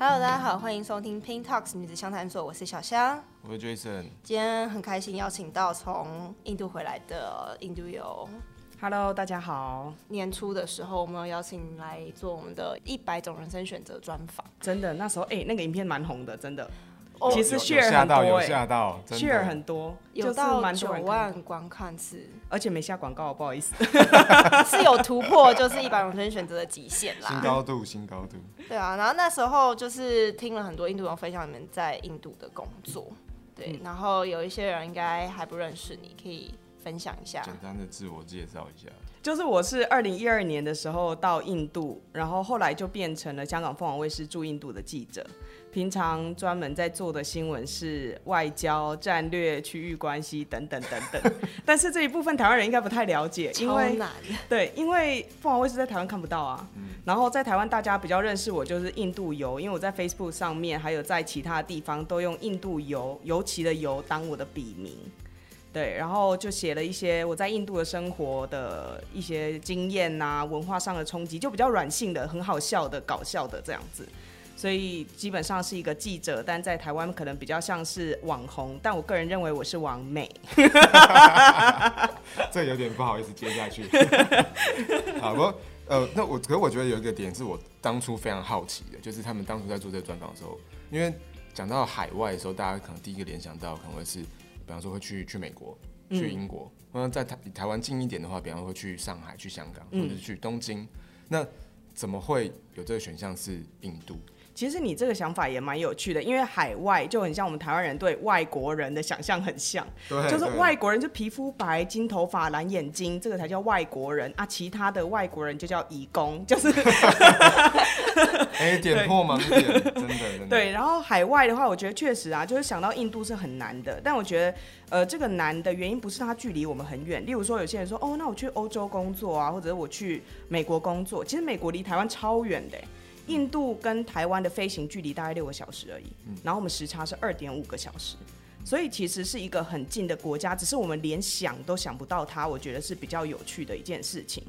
Hello，大家好，欢迎收听 Pink Talks 女子相谈所，我是小香，我是 Jason。今天很开心邀请到从印度回来的印度友。Hello，大家好。年初的时候，我们有邀请来做我们的一百种人生选择专访。真的，那时候哎、欸，那个影片蛮红的，真的。哦、其实 share 很多、欸，有吓到，share 很多，有到九万观看次，而且没下广告，不好意思，是有突破，就是一百种选择的极限啦。新高度，新高度。对啊，然后那时候就是听了很多印度人分享你们在印度的工作，对，嗯、然后有一些人应该还不认识你，可以分享一下，简单的自我介绍一下。就是我是二零一二年的时候到印度，然后后来就变成了香港凤凰卫视驻印度的记者。平常专门在做的新闻是外交、战略、区域关系等等等等，但是这一部分台湾人应该不太了解，因为。对，因为凤凰卫视在台湾看不到啊。嗯、然后在台湾大家比较认识我就是印度游，因为我在 Facebook 上面还有在其他地方都用印度游、尤其的游当我的笔名。对，然后就写了一些我在印度的生活的一些经验呐、啊，文化上的冲击，就比较软性的、很好笑的、搞笑的这样子。所以基本上是一个记者，但在台湾可能比较像是网红，但我个人认为我是网美。这有点不好意思接下去。好，不过呃，那我可是我觉得有一个点是我当初非常好奇的，就是他们当初在做这个专访的时候，因为讲到海外的时候，大家可能第一个联想到可能会是，比方说会去去美国、去英国，那、嗯、在台台湾近一点的话，比方说会去上海、去香港，或者是去东京。嗯、那怎么会有这个选项是印度？其实你这个想法也蛮有趣的，因为海外就很像我们台湾人对外国人的想象很像，对，就是外国人就皮肤白、金头发、蓝眼睛，这个才叫外国人啊，其他的外国人就叫移工，就是，哎、欸，点破盲点，真的，真的，对。然后海外的话，我觉得确实啊，就是想到印度是很难的，但我觉得，呃，这个难的原因不是它距离我们很远，例如说有些人说，哦，那我去欧洲工作啊，或者我去美国工作，其实美国离台湾超远的。印度跟台湾的飞行距离大概六个小时而已，嗯、然后我们时差是二点五个小时，所以其实是一个很近的国家，只是我们连想都想不到它。我觉得是比较有趣的一件事情。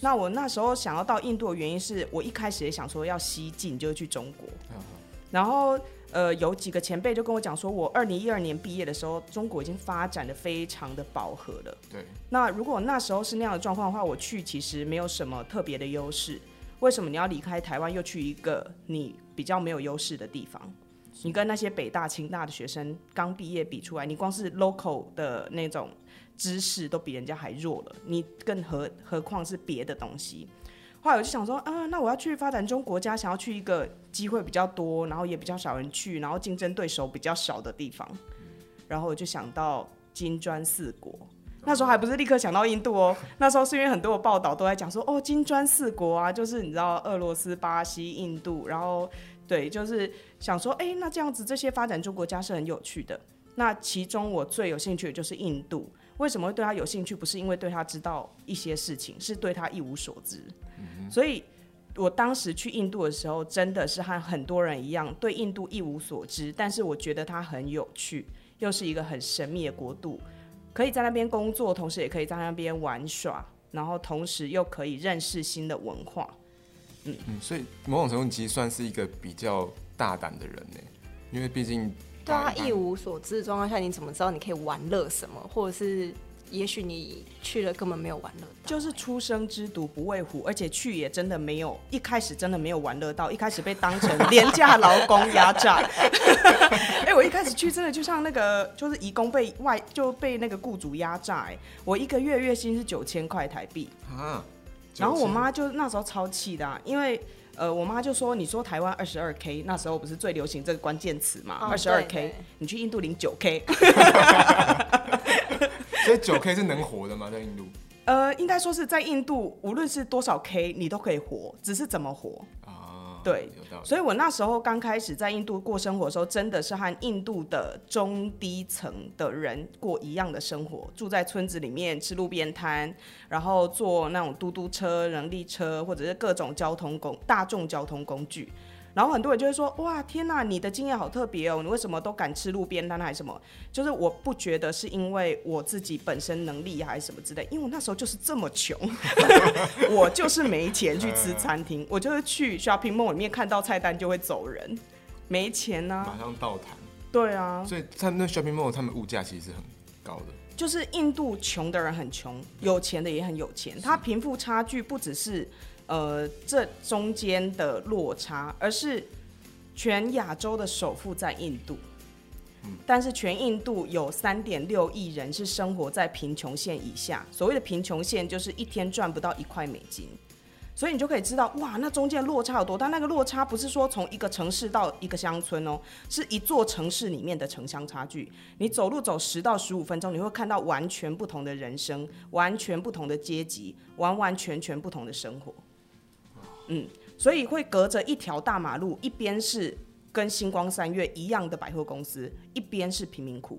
那我那时候想要到印度的原因是我一开始也想说要西进，就是去中国。嗯、然后呃，有几个前辈就跟我讲说，我二零一二年毕业的时候，中国已经发展的非常的饱和了。对。那如果那时候是那样的状况的话，我去其实没有什么特别的优势。为什么你要离开台湾，又去一个你比较没有优势的地方？你跟那些北大、清大的学生刚毕业比出来，你光是 local 的那种知识都比人家还弱了，你更何何况是别的东西？后来我就想说，啊，那我要去发展中国家，想要去一个机会比较多，然后也比较少人去，然后竞争对手比较少的地方，然后我就想到金砖四国。那时候还不是立刻想到印度哦，那时候是因为很多的报道都在讲说，哦，金砖四国啊，就是你知道俄罗斯、巴西、印度，然后对，就是想说，哎，那这样子这些发展中国家是很有趣的。那其中我最有兴趣的就是印度，为什么会对他有兴趣？不是因为对他知道一些事情，是对他一无所知。嗯。所以我当时去印度的时候，真的是和很多人一样，对印度一无所知，但是我觉得它很有趣，又是一个很神秘的国度。可以在那边工作，同时也可以在那边玩耍，然后同时又可以认识新的文化。嗯嗯，所以某种程度你其实算是一个比较大胆的人呢，因为毕竟对啊一无所知的状况下，你怎么知道你可以玩乐什么，或者是？也许你去了根本没有玩乐，就是初生之犊不畏虎，而且去也真的没有，一开始真的没有玩乐到，一开始被当成廉价劳工压榨。哎、欸，我一开始去真的就像那个，就是移工被外就被那个雇主压榨。哎，我一个月月薪是九千块台币啊，然后我妈就那时候超气的、啊，因为呃，我妈就说，你说台湾二十二 k，那时候不是最流行这个关键词嘛，二十二 k，你去印度领九 k。所以九 K 是能活的吗？在印度？呃，应该说是在印度，无论是多少 K，你都可以活，只是怎么活啊？对，所以我那时候刚开始在印度过生活的时候，真的是和印度的中低层的人过一样的生活，住在村子里面，吃路边摊，然后坐那种嘟嘟车、人力车，或者是各种交通工大众交通工具。然后很多人就会说：“哇，天哪，你的经验好特别哦！你为什么都敢吃路边摊还是什么？就是我不觉得是因为我自己本身能力还是什么之类，因为我那时候就是这么穷，我就是没钱去吃餐厅，我就是去 shopping mall 里面看到菜单就会走人。没钱呐、啊，马上倒弹。对啊，所以他们那 shopping mall 他们物价其实是很高的。就是印度穷的人很穷，有钱的也很有钱，他贫富差距不只是呃这中间的落差，而是全亚洲的首富在印度。但是全印度有三点六亿人是生活在贫穷线以下。所谓的贫穷线就是一天赚不到一块美金，所以你就可以知道，哇，那中间落差有多大？那个落差不是说从一个城市到一个乡村哦，是一座城市里面的城乡差距。你走路走十到十五分钟，你会看到完全不同的人生，完全不同的阶级，完完全全不同的生活。嗯，所以会隔着一条大马路，一边是。跟星光三月一样的百货公司，一边是贫民窟，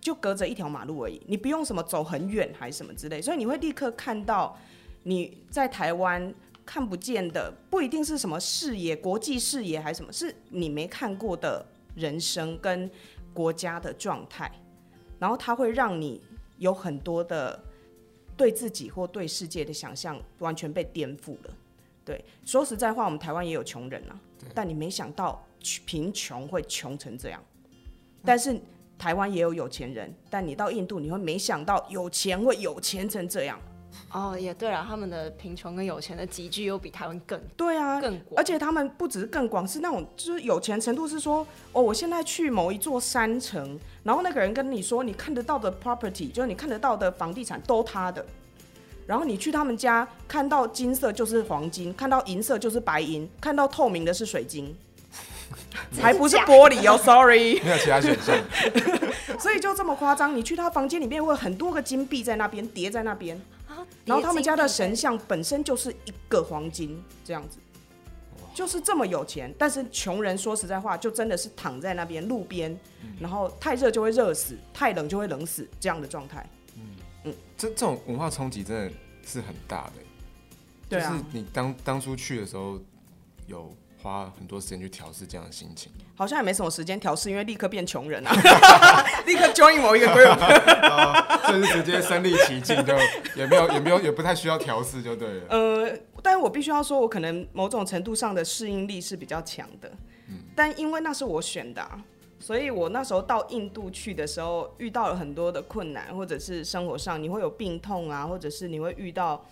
就隔着一条马路而已。你不用什么走很远还是什么之类，所以你会立刻看到你在台湾看不见的，不一定是什么视野、国际视野还是什么，是你没看过的人生跟国家的状态，然后它会让你有很多的对自己或对世界的想象完全被颠覆了。对，说实在话，我们台湾也有穷人啊，但你没想到。贫穷会穷成这样，但是台湾也有有钱人，但你到印度你会没想到有钱会有钱成这样。哦，也对啊，他们的贫穷跟有钱的集聚又比台湾更对啊，更广，而且他们不只是更广，是那种就是有钱程度是说，哦，我现在去某一座山城，然后那个人跟你说，你看得到的 property 就是你看得到的房地产都他的，然后你去他们家看到金色就是黄金，看到银色就是白银，看到透明的是水晶。还不是玻璃哦，sorry，没有其他选项，所以就这么夸张。你去他房间里面，会有很多个金币在那边叠在那边，然后他们家的神像本身就是一个黄金这样子，就是这么有钱。但是穷人说实在话，就真的是躺在那边路边，然后太热就会热死，太冷就会冷死这样的状态。这这种文化冲击真的是很大的。对啊，就是你当当初去的时候有。花很多时间去调试这样的心情，好像也没什么时间调试，因为立刻变穷人啊，立刻 join 某一个 group，就是直接身历其境，就也没有也没有也不太需要调试就对了。呃，但是我必须要说，我可能某种程度上的适应力是比较强的，嗯，但因为那是我选的啊，所以我那时候到印度去的时候，遇到了很多的困难，或者是生活上你会有病痛啊，或者是你会遇到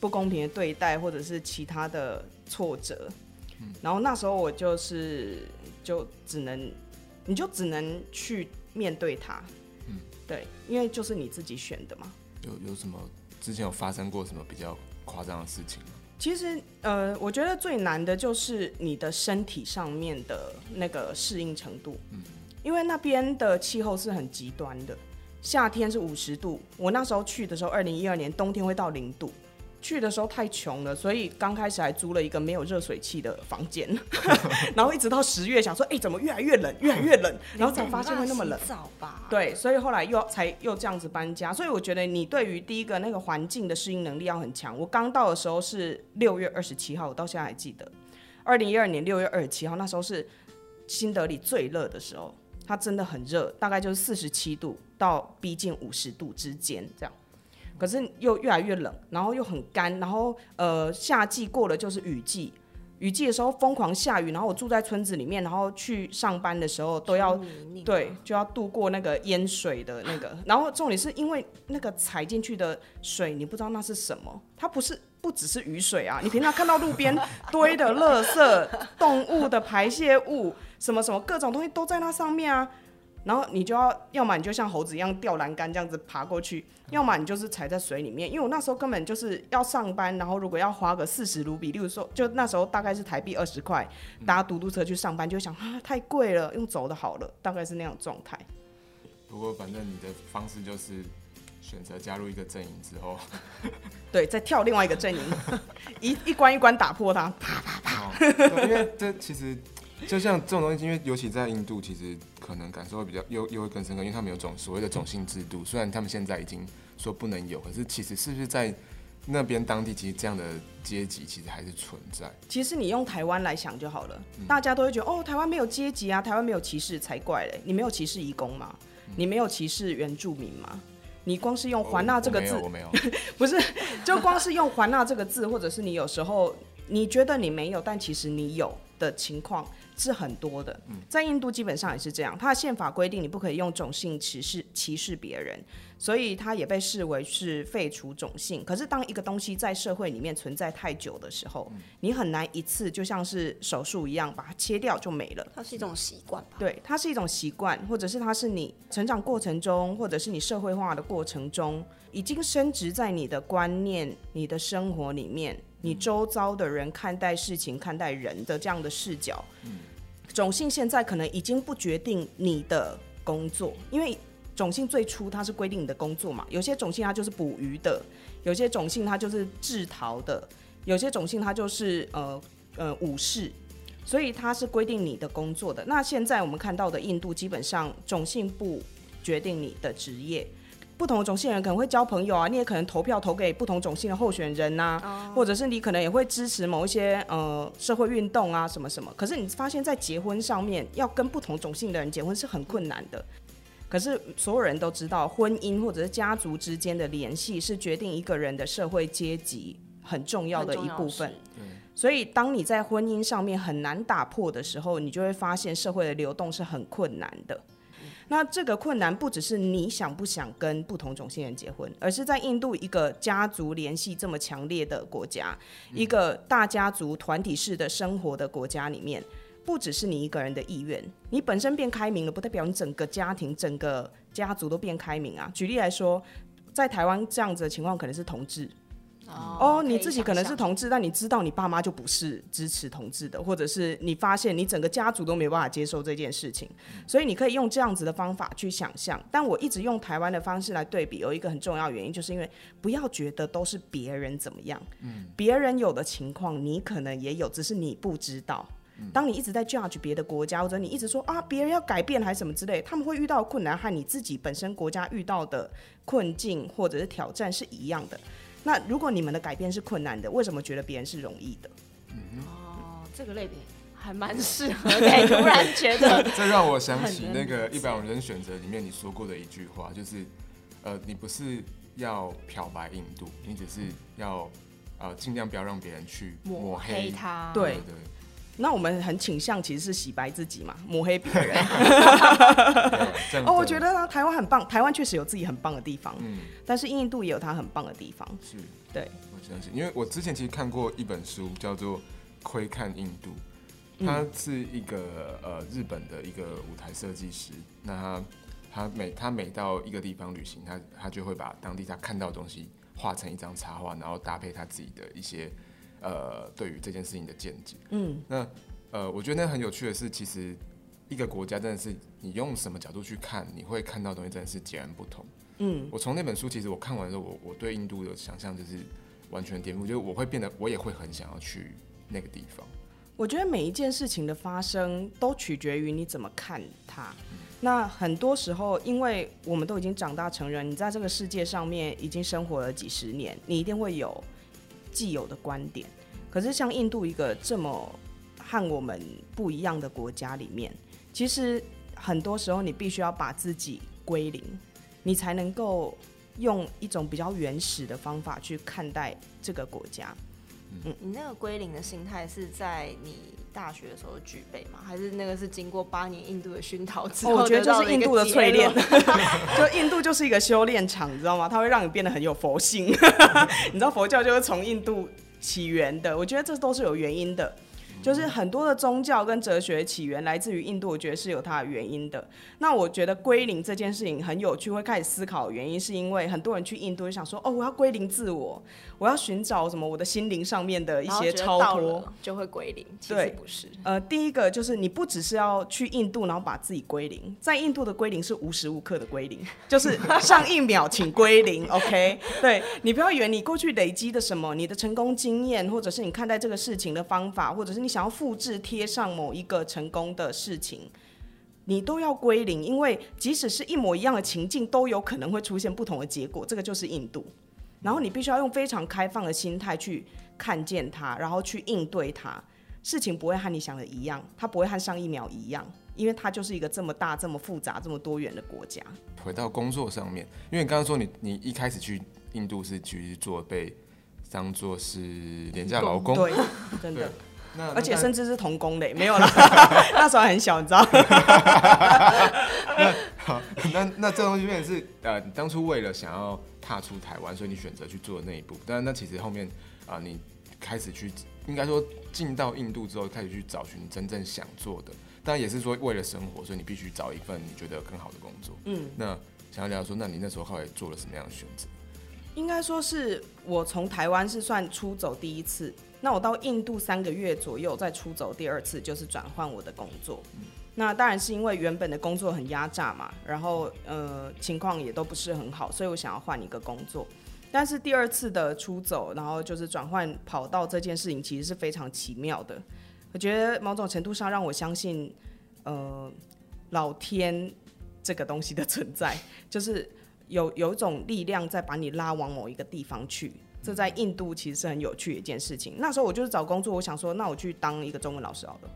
不公平的对待，或者是其他的挫折。嗯然后那时候我就是就只能，你就只能去面对它，嗯，对，因为就是你自己选的嘛。有有什么之前有发生过什么比较夸张的事情吗？其实呃，我觉得最难的就是你的身体上面的那个适应程度，嗯，因为那边的气候是很极端的，夏天是五十度，我那时候去的时候，二零一二年冬天会到零度。去的时候太穷了，所以刚开始还租了一个没有热水器的房间，然后一直到十月想说，哎、欸，怎么越来越冷，越来越冷，然后才发现会那么冷。早吧？对，所以后来又才又这样子搬家。所以我觉得你对于第一个那个环境的适应能力要很强。我刚到的时候是六月二十七号，我到现在还记得，二零一二年六月二十七号，那时候是新德里最热的时候，它真的很热，大概就是四十七度到逼近五十度之间这样。可是又越来越冷，然后又很干，然后呃夏季过了就是雨季，雨季的时候疯狂下雨，然后我住在村子里面，然后去上班的时候都要对就要度过那个淹水的那个，然后重点是因为那个踩进去的水你不知道那是什么，它不是不只是雨水啊，你平常看到路边 堆的垃圾、动物的排泄物什么什么各种东西都在那上面啊。然后你就要，要么你就像猴子一样吊栏杆这样子爬过去，要么你就是踩在水里面。因为我那时候根本就是要上班，然后如果要花个四十卢比，例如说，就那时候大概是台币二十块，搭嘟嘟车去上班，就想啊太贵了，用走的好了，大概是那种状态。不过反正你的方式就是选择加入一个阵营之后，对，再跳另外一个阵营，一一关一关打破它，啪啪啪。哦，因为这其实。就像这种东西，因为尤其在印度，其实可能感受会比较又又会更深刻，因为他们有种所谓的种姓制度。虽然他们现在已经说不能有，可是其实是不是在那边当地，其实这样的阶级其实还是存在。其实你用台湾来想就好了，大家都会觉得哦，台湾没有阶级啊，台湾没有歧视才怪嘞。你没有歧视移工吗？你没有歧视原住民吗？你光是用“环纳”这个字，我没有，不是，就光是用“环纳”这个字，或者是你有时候你觉得你没有，但其实你有的情况。是很多的。在印度基本上也是这样，它的宪法规定你不可以用种姓歧视歧视别人，所以它也被视为是废除种姓。可是当一个东西在社会里面存在太久的时候，你很难一次就像是手术一样把它切掉就没了。它是一种习惯吧？对，它是一种习惯，或者是它是你成长过程中，或者是你社会化的过程中，已经深植在你的观念、你的生活里面。你周遭的人看待事情、看待人的这样的视角，嗯种姓现在可能已经不决定你的工作，因为种姓最初它是规定你的工作嘛。有些种姓它就是捕鱼的，有些种姓它就是制陶的，有些种姓它就是呃呃武士，所以它是规定你的工作的。那现在我们看到的印度，基本上种姓不决定你的职业。不同的种姓人可能会交朋友啊，你也可能投票投给不同种姓的候选人呐、啊，oh. 或者是你可能也会支持某一些呃社会运动啊什么什么。可是你发现，在结婚上面要跟不同种姓的人结婚是很困难的。可是所有人都知道，婚姻或者是家族之间的联系是决定一个人的社会阶级很重要的一部分。所以当你在婚姻上面很难打破的时候，你就会发现社会的流动是很困难的。那这个困难不只是你想不想跟不同种姓人结婚，而是在印度一个家族联系这么强烈的国家，一个大家族团体式的生活的国家里面，不只是你一个人的意愿，你本身变开明了，不代表你整个家庭、整个家族都变开明啊。举例来说，在台湾这样子的情况可能是同志。哦，你自己可能是同志，但你知道你爸妈就不是支持同志的，或者是你发现你整个家族都没有办法接受这件事情，所以你可以用这样子的方法去想象。但我一直用台湾的方式来对比，有一个很重要的原因，就是因为不要觉得都是别人怎么样，别人有的情况你可能也有，只是你不知道。当你一直在 judge 别的国家，或者你一直说啊别人要改变还是什么之类，他们会遇到的困难和你自己本身国家遇到的困境或者是挑战是一样的。那如果你们的改变是困难的，为什么觉得别人是容易的？嗯、哦，这个类别还蛮适合的。突然觉得，这让我想起那个《一百种人生选择》里面你说过的一句话，就是呃，你不是要漂白印度，你只是要呃尽量不要让别人去抹黑，抹黑他。对对。那我们很倾向其实是洗白自己嘛，抹黑别人。哦，我觉得呢，台湾很棒，台湾确实有自己很棒的地方。嗯，但是印度也有它很棒的地方。是，对，我相信，因为我之前其实看过一本书，叫做《窥看印度》，他是一个呃日本的一个舞台设计师。那他他每他每到一个地方旅行，他他就会把当地他看到的东西画成一张插画，然后搭配他自己的一些。呃，对于这件事情的见解，嗯，那呃，我觉得那很有趣的是，其实一个国家真的是你用什么角度去看，你会看到东西真的是截然不同。嗯，我从那本书其实我看完之后，我我对印度的想象就是完全颠覆，就是我会变得，我也会很想要去那个地方。我觉得每一件事情的发生都取决于你怎么看它。嗯，那很多时候，因为我们都已经长大成人，你在这个世界上面已经生活了几十年，你一定会有。既有的观点，可是像印度一个这么和我们不一样的国家里面，其实很多时候你必须要把自己归零，你才能够用一种比较原始的方法去看待这个国家。嗯，你那个归零的心态是在你大学的时候具备吗？还是那个是经过八年印度的熏陶之后？我觉得就是印度的淬炼，就印度就是一个修炼场，你知道吗？它会让你变得很有佛性。你知道佛教就是从印度起源的，我觉得这都是有原因的。就是很多的宗教跟哲学起源来自于印度，我觉得是有它的原因的。那我觉得归零这件事情很有趣，会开始思考原因，是因为很多人去印度就想说，哦，我要归零自我，我要寻找什么我的心灵上面的一些超脱，就会归零。其实不是。呃，第一个就是你不只是要去印度，然后把自己归零，在印度的归零是无时无刻的归零，就是上一秒请归零，OK？对，你不要以为你过去累积的什么，你的成功经验，或者是你看待这个事情的方法，或者是你。想要复制贴上某一个成功的事情，你都要归零，因为即使是一模一样的情境，都有可能会出现不同的结果。这个就是印度，然后你必须要用非常开放的心态去看见它，然后去应对它。事情不会和你想的一样，它不会和上一秒一样，因为它就是一个这么大、这么复杂、这么多元的国家。回到工作上面，因为你刚刚说你你一开始去印度是去做被当做是廉价劳工，对，真的。那而且甚至是童工的，没有啦，那时候很小，你知道。那 好，那那这东西变成是呃，你当初为了想要踏出台湾，所以你选择去做的那一步。但那其实后面啊、呃，你开始去，应该说进到印度之后，开始去找寻你真正想做的。当然也是说为了生活，所以你必须找一份你觉得更好的工作。嗯，那想要聊说，那你那时候后来做了什么样的选择？应该说是我从台湾是算出走第一次，那我到印度三个月左右再出走第二次，就是转换我的工作。嗯、那当然是因为原本的工作很压榨嘛，然后呃情况也都不是很好，所以我想要换一个工作。但是第二次的出走，然后就是转换跑道这件事情，其实是非常奇妙的。我觉得某种程度上让我相信，呃，老天这个东西的存在，就是有有一种力量在把你拉往某一个地方去。这在印度其实是很有趣的一件事情。那时候我就是找工作，我想说，那我去当一个中文老师好了。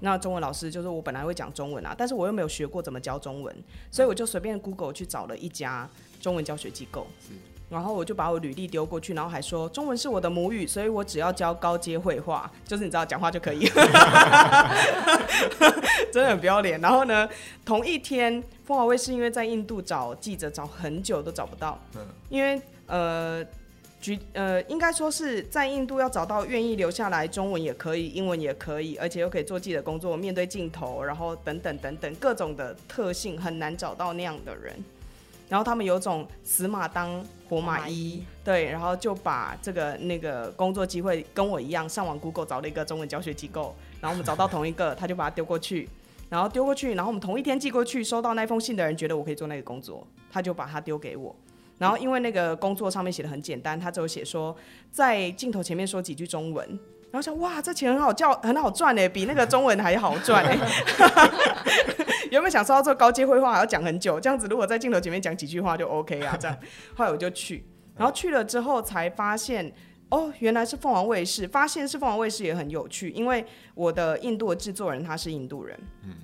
那中文老师就是我本来会讲中文啊，但是我又没有学过怎么教中文，所以我就随便 Google 去找了一家中文教学机构。然后我就把我履历丢过去，然后还说中文是我的母语，所以我只要教高阶会话，就是你知道讲话就可以，真的很不要脸。然后呢，同一天，凤凰卫视因为在印度找记者找很久都找不到，因为呃，举呃，应该说是在印度要找到愿意留下来，中文也可以，英文也可以，而且又可以做自己的工作，面对镜头，然后等等等等各种的特性，很难找到那样的人。然后他们有种死马当活马医，对，然后就把这个那个工作机会跟我一样，上网 Google 找了一个中文教学机构，然后我们找到同一个，他就把它丢过去，然后丢过去，然后我们同一天寄过去，收到那封信的人觉得我可以做那个工作，他就把它丢给我，然后因为那个工作上面写的很简单，他只有写说在镜头前面说几句中文。然后想哇，这钱很好叫，很好赚呢，比那个中文还好赚呢。原本想说要做高阶绘画还要讲很久，这样子如果在镜头前面讲几句话就 OK 啊，这样。后来我就去，然后去了之后才发现，哦，原来是凤凰卫视。发现是凤凰卫视也很有趣，因为我的印度的制作人他是印度人，嗯，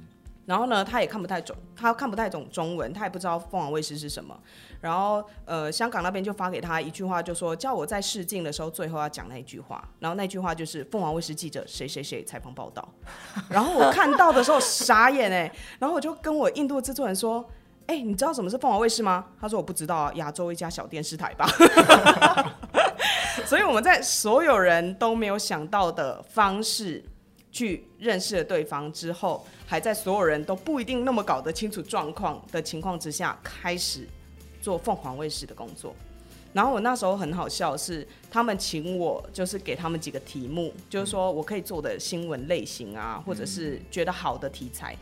然后呢，他也看不太懂，他看不太懂中文，他也不知道凤凰卫视是什么。然后，呃，香港那边就发给他一句话，就说叫我在试镜的时候最后要讲那一句话。然后那句话就是凤凰卫视记者谁谁谁采访报道。然后我看到的时候傻眼哎，然后我就跟我印度制作人说：“哎、欸，你知道什么是凤凰卫视吗？”他说：“我不知道啊，亚洲一家小电视台吧。” 所以我们在所有人都没有想到的方式去认识了对方之后，还在所有人都不一定那么搞得清楚状况的情况之下开始。做凤凰卫视的工作，然后我那时候很好笑，是他们请我，就是给他们几个题目，就是说我可以做的新闻类型啊，或者是觉得好的题材。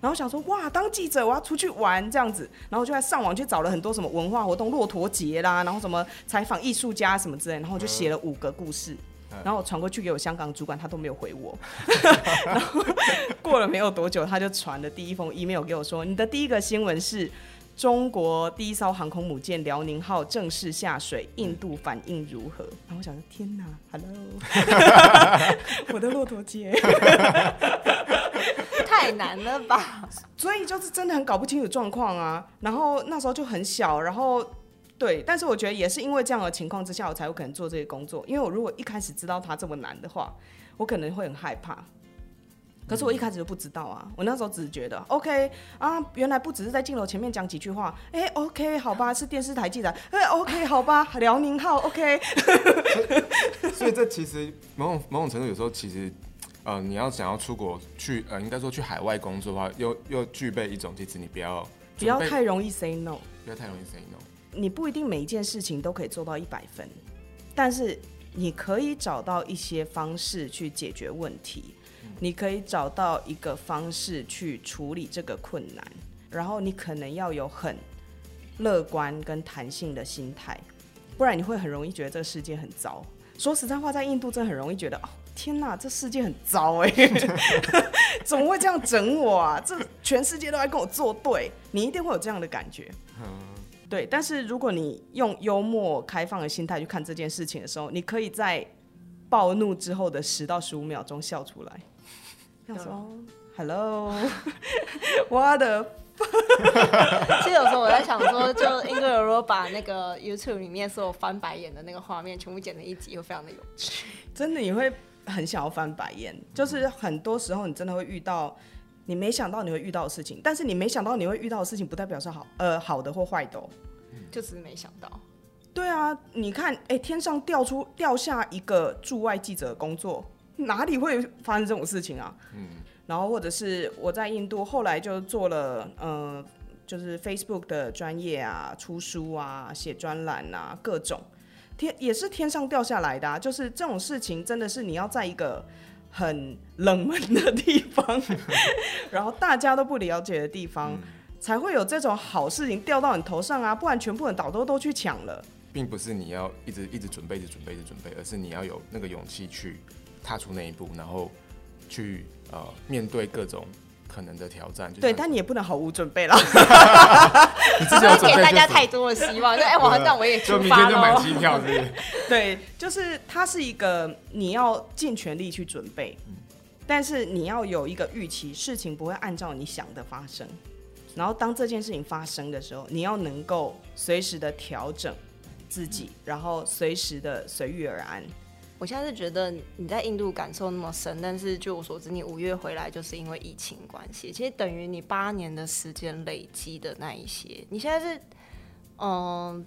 然后想说，哇，当记者我要出去玩这样子，然后就在上网去找了很多什么文化活动，骆驼节啦，然后什么采访艺术家什么之类，然后我就写了五个故事，然后我传过去给我香港主管，他都没有回我。然后过了没有多久，他就传了第一封 email 给我说，你的第一个新闻是。中国第一艘航空母舰辽宁号正式下水，印度反应如何？然后我想说，天哪，Hello，我的骆驼姐，太难了吧？所以就是真的很搞不清楚状况啊。然后那时候就很小，然后对，但是我觉得也是因为这样的情况之下，我才有可能做这些工作。因为我如果一开始知道它这么难的话，我可能会很害怕。可是我一开始就不知道啊，我那时候只是觉得，OK 啊，原来不只是在镜头前面讲几句话，哎、欸、，OK，好吧，是电视台记者，哎、欸、，OK，好吧，辽宁号，OK 所。所以这其实某种某种程度有时候其实，呃，你要想要出国去，呃，应该说去海外工作的话，又又具备一种，其实你不要不要太容易 say no，不要太容易 say no。你不一定每一件事情都可以做到一百分，但是你可以找到一些方式去解决问题。你可以找到一个方式去处理这个困难，然后你可能要有很乐观跟弹性的心态，不然你会很容易觉得这个世界很糟。说实在话，在印度真的很容易觉得，哦，天哪，这世界很糟哎，怎么会这样整我啊？这全世界都在跟我作对，你一定会有这样的感觉。对，但是如果你用幽默、开放的心态去看这件事情的时候，你可以在暴怒之后的十到十五秒钟笑出来。要说 Hello，我的。其实有时候我在想说，就印度人如果把那个 YouTube 里面所有翻白眼的那个画面全部剪成一集，会非常的有趣。真的，你会很想要翻白眼。就是很多时候你真的会遇到你没想到你会遇到的事情，但是你没想到你会遇到的事情，不代表是好呃好的或坏的哦，就只是没想到。对啊，你看，哎、欸，天上掉出掉下一个驻外记者的工作，哪里会发生这种事情啊？嗯，然后或者是我在印度，后来就做了，呃，就是 Facebook 的专业啊，出书啊，写专栏啊，各种天也是天上掉下来的啊。就是这种事情，真的是你要在一个很冷门的地方，然后大家都不了解的地方，嗯、才会有这种好事情掉到你头上啊，不然全部人倒都都去抢了。并不是你要一直一直准备，一直准备，一直准备，而是你要有那个勇气去踏出那一步，然后去呃面对各种可能的挑战。对，但你也不能毫无准备了。你自己要给大家太多的希望，就哎，我那我也出发就明天就买机票，是不是？对，就是它是一个你要尽全力去准备，但是你要有一个预期，事情不会按照你想的发生。然后当这件事情发生的时候，你要能够随时的调整。自己，然后随时的随遇而安。我现在是觉得你在印度感受那么深，但是据我所知，你五月回来就是因为疫情关系。其实等于你八年的时间累积的那一些，你现在是嗯，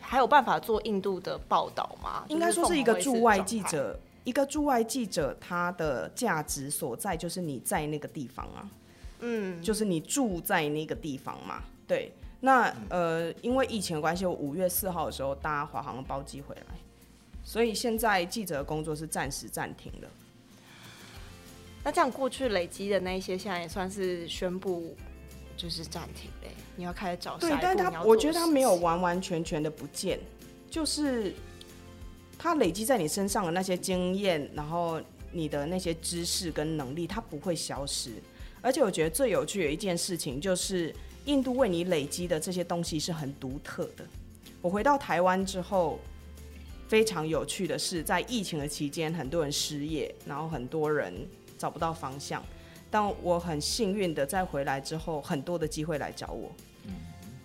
还有办法做印度的报道吗？应该说是一个驻外记者，一个驻外记者，他的价值所在就是你在那个地方啊，嗯，就是你住在那个地方嘛，对。那呃，因为疫情的关系，我五月四号的时候搭华航的包机回来，所以现在记者的工作是暂时暂停了。那这样过去累积的那一些，现在也算是宣布就是暂停嘞。你要开始找。对，但是他我觉得他没有完完全全的不见，就是他累积在你身上的那些经验，然后你的那些知识跟能力，它不会消失。而且我觉得最有趣的一件事情就是。印度为你累积的这些东西是很独特的。我回到台湾之后，非常有趣的是，在疫情的期间，很多人失业，然后很多人找不到方向。但我很幸运的，在回来之后，很多的机会来找我。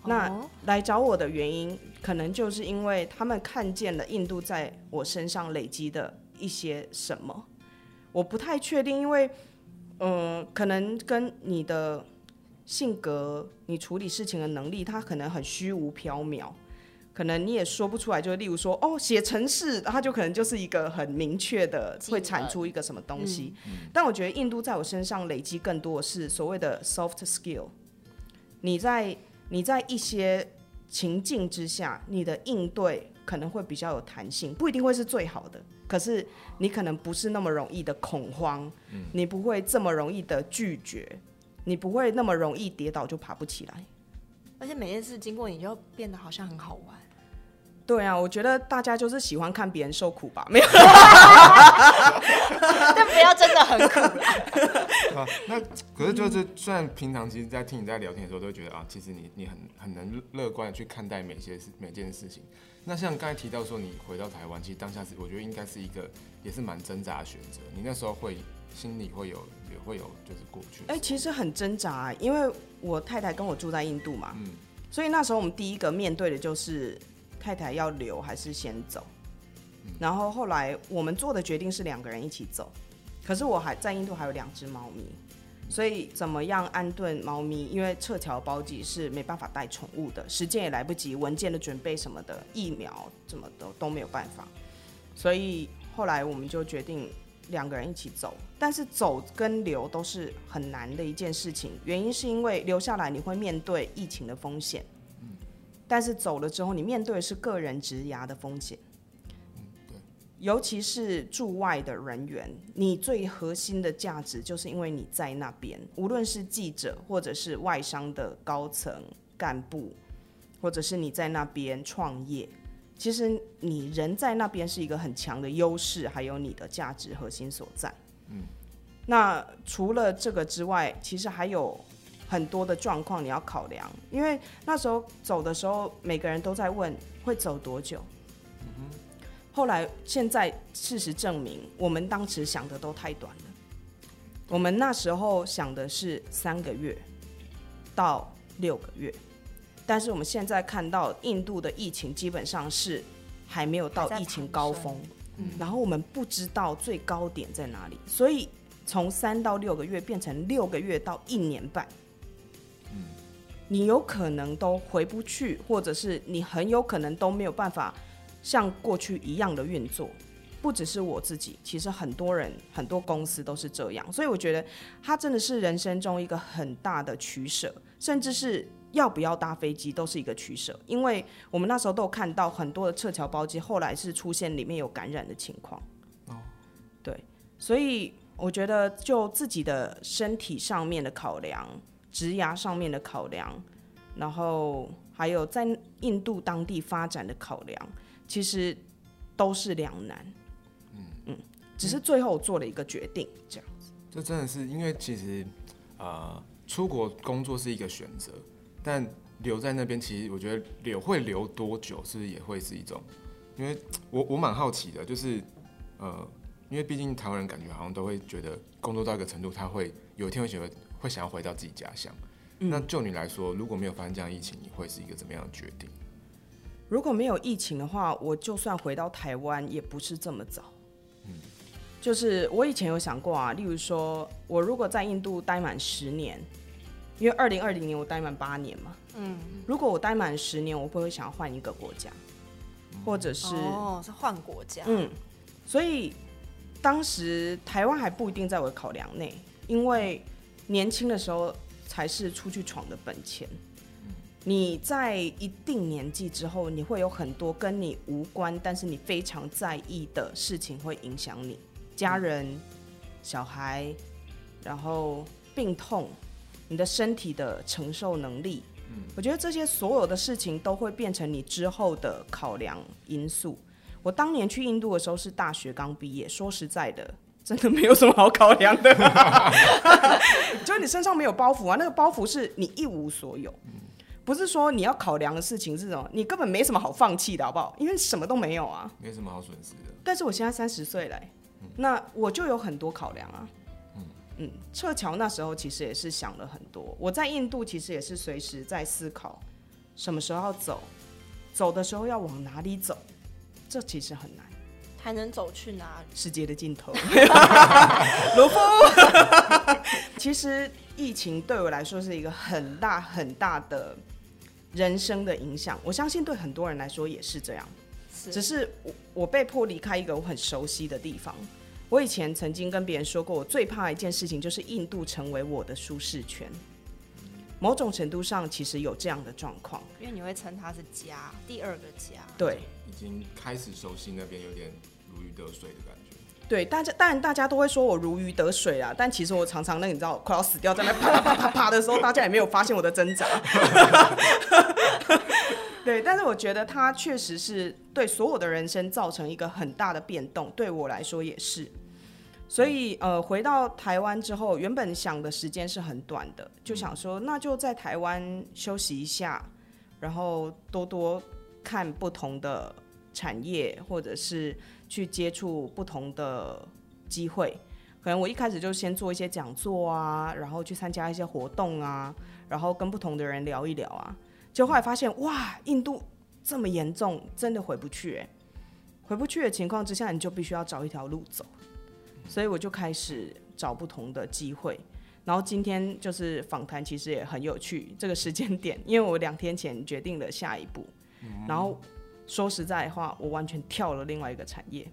那来找我的原因，可能就是因为他们看见了印度在我身上累积的一些什么。我不太确定，因为，嗯，可能跟你的。性格，你处理事情的能力，他可能很虚无缥缈，可能你也说不出来。就例如说，哦，写程式，它就可能就是一个很明确的，会产出一个什么东西。但我觉得印度在我身上累积更多的是所谓的 soft skill。你在你在一些情境之下，你的应对可能会比较有弹性，不一定会是最好的，可是你可能不是那么容易的恐慌，嗯、你不会这么容易的拒绝。你不会那么容易跌倒就爬不起来，而且每件事经过你就变得好像很好玩。对啊，我觉得大家就是喜欢看别人受苦吧，没有，但不要真的很苦 啊。那可是就是，虽然平常其实，在听你在聊天的时候，都会觉得啊，其实你你很很能乐观的去看待每些事每件事情。那像刚才提到说，你回到台湾，其实当下是我觉得应该是一个也是蛮挣扎的选择。你那时候会心里会有。也会有，就是过去。哎、欸，其实很挣扎，因为我太太跟我住在印度嘛，嗯，所以那时候我们第一个面对的就是太太要留还是先走。嗯、然后后来我们做的决定是两个人一起走，可是我还在印度还有两只猫咪，所以怎么样安顿猫咪？因为撤侨包机是没办法带宠物的，时间也来不及，文件的准备什么的，疫苗怎么都都没有办法，所以后来我们就决定。两个人一起走，但是走跟留都是很难的一件事情。原因是因为留下来你会面对疫情的风险，嗯，但是走了之后你面对的是个人职涯的风险，嗯，对，尤其是驻外的人员，你最核心的价值就是因为你在那边，无论是记者或者是外商的高层干部，或者是你在那边创业。其实你人在那边是一个很强的优势，还有你的价值核心所在。嗯，那除了这个之外，其实还有很多的状况你要考量。因为那时候走的时候，每个人都在问会走多久。嗯哼。后来现在事实证明，我们当时想的都太短了。我们那时候想的是三个月到六个月。但是我们现在看到印度的疫情基本上是还没有到疫情高峰，嗯，然后我们不知道最高点在哪里，所以从三到六个月变成六个月到一年半，嗯，你有可能都回不去，或者是你很有可能都没有办法像过去一样的运作。不只是我自己，其实很多人、很多公司都是这样，所以我觉得它真的是人生中一个很大的取舍，甚至是。要不要搭飞机都是一个取舍，因为我们那时候都有看到很多的撤侨包机，后来是出现里面有感染的情况。哦，对，所以我觉得就自己的身体上面的考量，职涯上面的考量，然后还有在印度当地发展的考量，其实都是两难。嗯嗯，只是最后做了一个决定，这样子。这真的是因为其实啊、呃，出国工作是一个选择。但留在那边，其实我觉得留会留多久，是不是也会是一种？因为我我蛮好奇的，就是呃，因为毕竟台湾人感觉好像都会觉得工作到一个程度，他会有一天会觉得会想要回到自己家乡。嗯。那就你来说，如果没有发生这样疫情，你会是一个怎么样的决定？如果没有疫情的话，我就算回到台湾，也不是这么早。嗯。就是我以前有想过啊，例如说我如果在印度待满十年。因为二零二零年我待满八年嘛，嗯，如果我待满十年，我会不会想要换一个国家，或者是哦，是换国家，嗯，所以当时台湾还不一定在我的考量内，因为年轻的时候才是出去闯的本钱。你在一定年纪之后，你会有很多跟你无关，但是你非常在意的事情会影响你，家人、小孩，然后病痛。你的身体的承受能力，嗯，我觉得这些所有的事情都会变成你之后的考量因素。我当年去印度的时候是大学刚毕业，说实在的，真的没有什么好考量的，就是你身上没有包袱啊，那个包袱是你一无所有，不是说你要考量的事情是什么，你根本没什么好放弃的，好不好？因为什么都没有啊，没什么好损失的。但是我现在三十岁了，那我就有很多考量啊。嗯，撤侨那时候其实也是想了很多。我在印度其实也是随时在思考，什么时候要走，走的时候要往哪里走，这其实很难。还能走去哪里？世界的尽头。卢夫。其实疫情对我来说是一个很大很大的人生的影响，我相信对很多人来说也是这样。是。只是我我被迫离开一个我很熟悉的地方。我以前曾经跟别人说过，我最怕一件事情就是印度成为我的舒适圈。某种程度上，其实有这样的状况，因为你会称它是家，第二个家。对，已经开始熟悉那边，有点如鱼得水的感觉。对，大家当然大家都会说我如鱼得水啊，但其实我常常那你知道快要死掉在那啪啪啪啪啪的时候，大家也没有发现我的挣扎。对，但是我觉得它确实是对所有的人生造成一个很大的变动，对我来说也是。所以，呃，回到台湾之后，原本想的时间是很短的，就想说那就在台湾休息一下，然后多多看不同的产业，或者是去接触不同的机会。可能我一开始就先做一些讲座啊，然后去参加一些活动啊，然后跟不同的人聊一聊啊。就后来发现，哇，印度这么严重，真的回不去哎！回不去的情况之下，你就必须要找一条路走。所以我就开始找不同的机会。然后今天就是访谈，其实也很有趣。这个时间点，因为我两天前决定了下一步。然后说实在话，我完全跳了另外一个产业。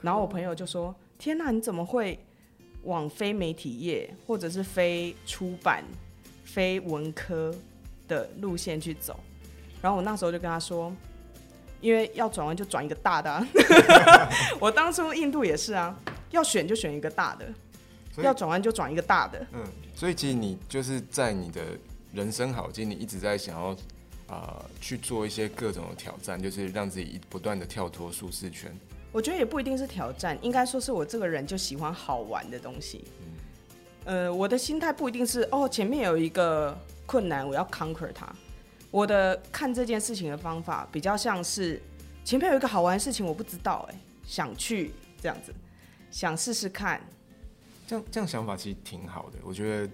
然后我朋友就说：“天哪，你怎么会往非媒体业，或者是非出版、非文科？”的路线去走，然后我那时候就跟他说，因为要转弯就转一个大的啊。我当初印度也是啊，要选就选一个大的，要转弯就转一个大的。嗯，所以其实你就是在你的人生好，其实你一直在想要啊、呃、去做一些各种的挑战，就是让自己不断的跳脱舒适圈。我觉得也不一定是挑战，应该说是我这个人就喜欢好玩的东西。嗯，呃，我的心态不一定是哦，前面有一个。困难，我要 conquer 它。我的看这件事情的方法比较像是前面有一个好玩的事情，我不知道，哎，想去这样子，想试试看。这样这样想法其实挺好的，我觉得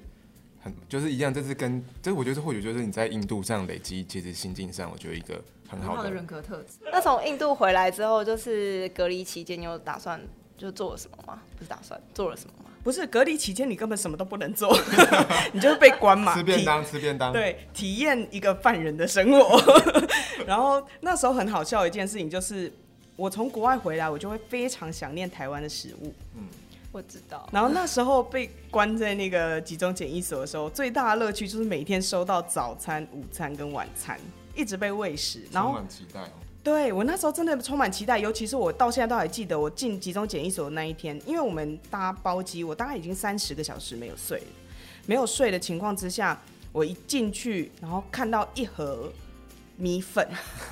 很就是一样。这是跟这我觉得或许就是你在印度上累积，其实心境上，我觉得一个很好的人格特质。那从印度回来之后，就是隔离期间，你有打算就做了什么吗？不是打算做了什么吗？不是隔离期间，你根本什么都不能做，你就是被关嘛。吃便当，吃便当。对，体验一个犯人的生活。然后那时候很好笑的一件事情就是，我从国外回来，我就会非常想念台湾的食物。嗯，我知道。然后那时候被关在那个集中检疫所的时候，最大的乐趣就是每天收到早餐、午餐跟晚餐。一直被喂食，然后充满期待哦。对，我那时候真的充满期待，尤其是我到现在都还记得我进集中检疫所的那一天，因为我们搭包机，我大概已经三十个小时没有睡了，没有睡的情况之下，我一进去，然后看到一盒米粉，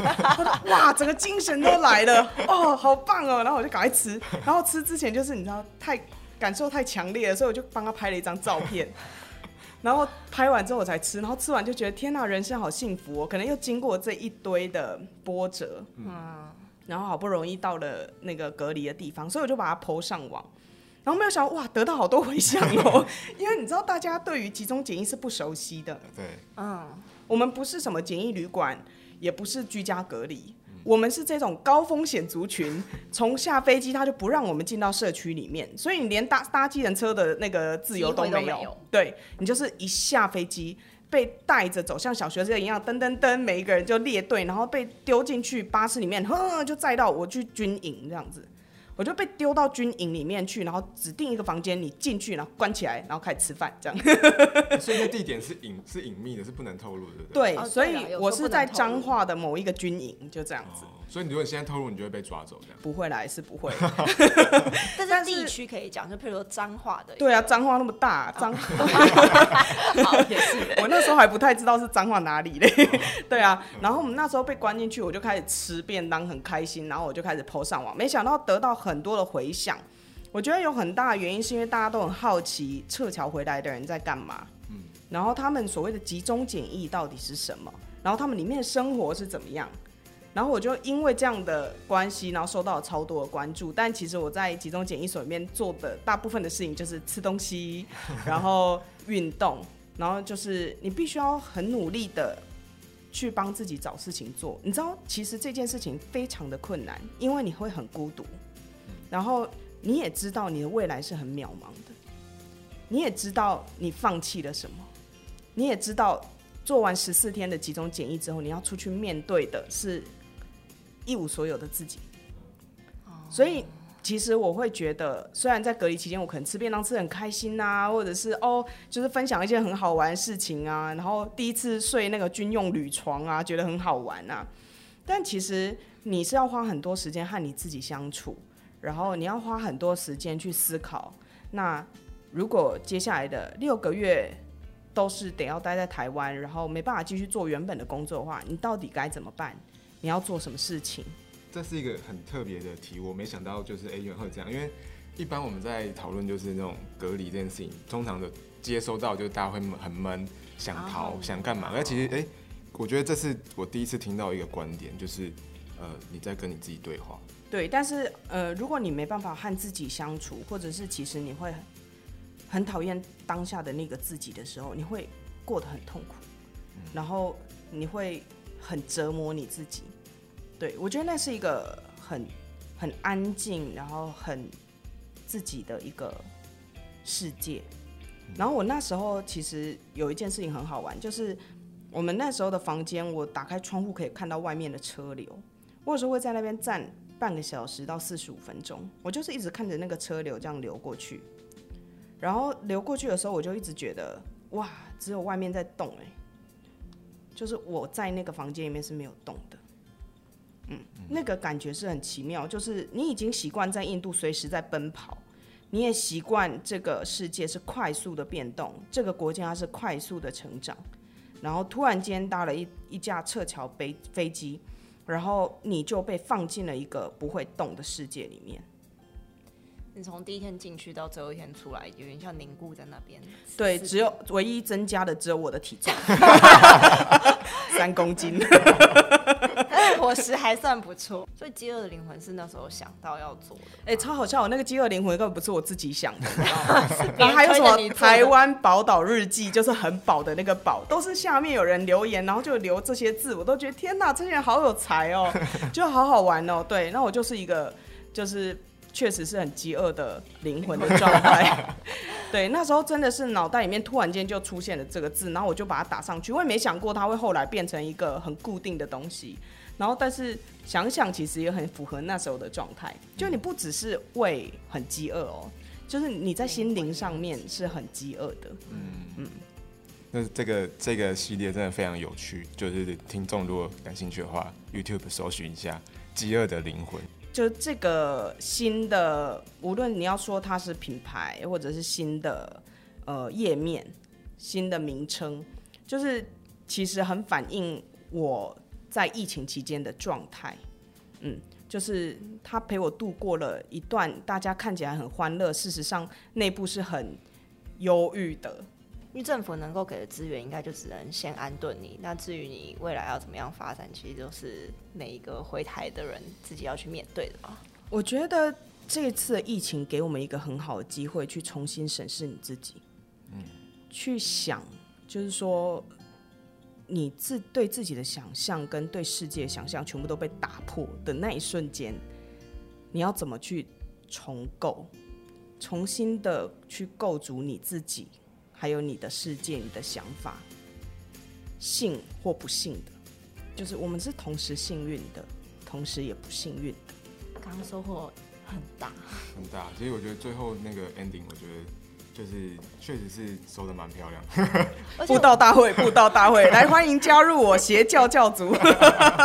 哇，整个精神都来了，哦，好棒哦，然后我就赶快吃，然后吃之前就是你知道太感受太强烈了，所以我就帮他拍了一张照片。然后拍完之后我才吃，然后吃完就觉得天哪，人生好幸福哦！可能又经过这一堆的波折，嗯，然后好不容易到了那个隔离的地方，所以我就把它 po 上网，然后没有想到哇，得到好多回响哦，因为你知道大家对于集中检疫是不熟悉的，对，嗯，我们不是什么检疫旅馆，也不是居家隔离。我们是这种高风险族群，从下飞机他就不让我们进到社区里面，所以你连搭搭计程车的那个自由都没有。没有对，你就是一下飞机被带着走，像小学生一样，噔噔噔，每一个人就列队，然后被丢进去巴士里面，哼，就载到我去军营这样子。我就被丢到军营里面去，然后指定一个房间，你进去，然后关起来，然后开始吃饭，这样。所以那地点是隐是隐秘的，是不能透露的，对。对，所以我是在彰化的某一个军营，就这样子。哦所以你，如果你现在透露，你就会被抓走，这样？不会来，是不会。但是地区可以讲，就譬如说彰化的。对啊，彰化那么大，彰化。好，也是。我那时候还不太知道是彰化哪里嘞。对啊，然后我们那时候被关进去，我就开始吃便当，很开心。然后我就开始 po 上网，没想到得到很多的回响。我觉得有很大的原因是因为大家都很好奇撤侨回来的人在干嘛。嗯。然后他们所谓的集中检疫到底是什么？然后他们里面的生活是怎么样？然后我就因为这样的关系，然后受到了超多的关注。但其实我在集中检疫所里面做的大部分的事情就是吃东西，然后运动，然后就是你必须要很努力的去帮自己找事情做。你知道，其实这件事情非常的困难，因为你会很孤独，然后你也知道你的未来是很渺茫的，你也知道你放弃了什么，你也知道做完十四天的集中检疫之后，你要出去面对的是。一无所有的自己，所以其实我会觉得，虽然在隔离期间，我可能吃便当吃得很开心啊，或者是哦，就是分享一些很好玩的事情啊，然后第一次睡那个军用铝床啊，觉得很好玩啊，但其实你是要花很多时间和你自己相处，然后你要花很多时间去思考，那如果接下来的六个月都是得要待在台湾，然后没办法继续做原本的工作的话，你到底该怎么办？你要做什么事情？这是一个很特别的题，我没想到就是哎，原来会这样。因为一般我们在讨论就是那种隔离这件事情，通常的接收到就是大家会很闷，想逃，想干嘛？那其实哎，我觉得这是我第一次听到一个观点，就是呃，你在跟你自己对话。对，但是呃，如果你没办法和自己相处，或者是其实你会很讨厌当下的那个自己的时候，你会过得很痛苦，然后你会很折磨你自己。对，我觉得那是一个很很安静，然后很自己的一个世界。然后我那时候其实有一件事情很好玩，就是我们那时候的房间，我打开窗户可以看到外面的车流。我有时候会在那边站半个小时到四十五分钟，我就是一直看着那个车流这样流过去。然后流过去的时候，我就一直觉得哇，只有外面在动哎，就是我在那个房间里面是没有动的。嗯，那个感觉是很奇妙，就是你已经习惯在印度随时在奔跑，你也习惯这个世界是快速的变动，这个国家是快速的成长，然后突然间搭了一一架撤侨飞飞机，然后你就被放进了一个不会动的世界里面。你从第一天进去到最后一天出来，有点像凝固在那边。对，只有唯一增加的只有我的体重，三公斤。伙食还算不错。所以《饥饿的灵魂》是那时候想到要做的。哎、欸，超好笑！我那个《饥饿灵魂》根本不是我自己想的，你知道吗？然后还有什么《台湾宝岛日记》，就是很饱的那个饱，都是下面有人留言，然后就留这些字，我都觉得天哪，这些人好有才哦，就好好玩哦。对，那我就是一个，就是确实是很饥饿的灵魂的状态。对，那时候真的是脑袋里面突然间就出现了这个字，然后我就把它打上去。我也没想过它会后来变成一个很固定的东西。然后，但是想想其实也很符合那时候的状态，就你不只是胃很饥饿哦，就是你在心灵上面是很饥饿的。嗯嗯。那这个这个系列真的非常有趣，就是听众如果感兴趣的话，YouTube 搜寻一下《饥饿的灵魂》。就这个新的，无论你要说它是品牌，或者是新的呃页面、新的名称，就是其实很反映我在疫情期间的状态。嗯，就是他陪我度过了一段大家看起来很欢乐，事实上内部是很忧郁的。因为政府能够给的资源，应该就只能先安顿你。那至于你未来要怎么样发展，其实就是每一个回台的人自己要去面对的吧。我觉得这次的疫情给我们一个很好的机会，去重新审视你自己。嗯，去想，就是说，你自对自己的想象跟对世界的想象全部都被打破的那一瞬间，你要怎么去重构，重新的去构筑你自己。还有你的世界，你的想法，幸或不幸的，就是我们是同时幸运的，同时也不幸运的。刚刚收获很大，很大。其实我觉得最后那个 ending，我觉得。就是确实是收的蛮漂亮，布道大会，布道大会，来欢迎加入我邪教教主。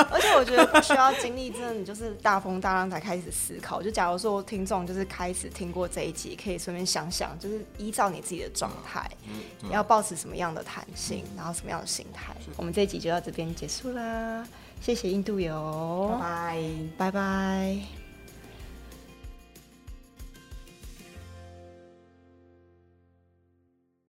而且我觉得不需要经历，真的你就是大风大浪才开始思考。就假如说听众就是开始听过这一集，可以顺便想想，就是依照你自己的状态，你要保持什么样的弹性，然后什么样的心态。我们这一集就到这边结束啦，谢谢印度游，拜拜，拜拜。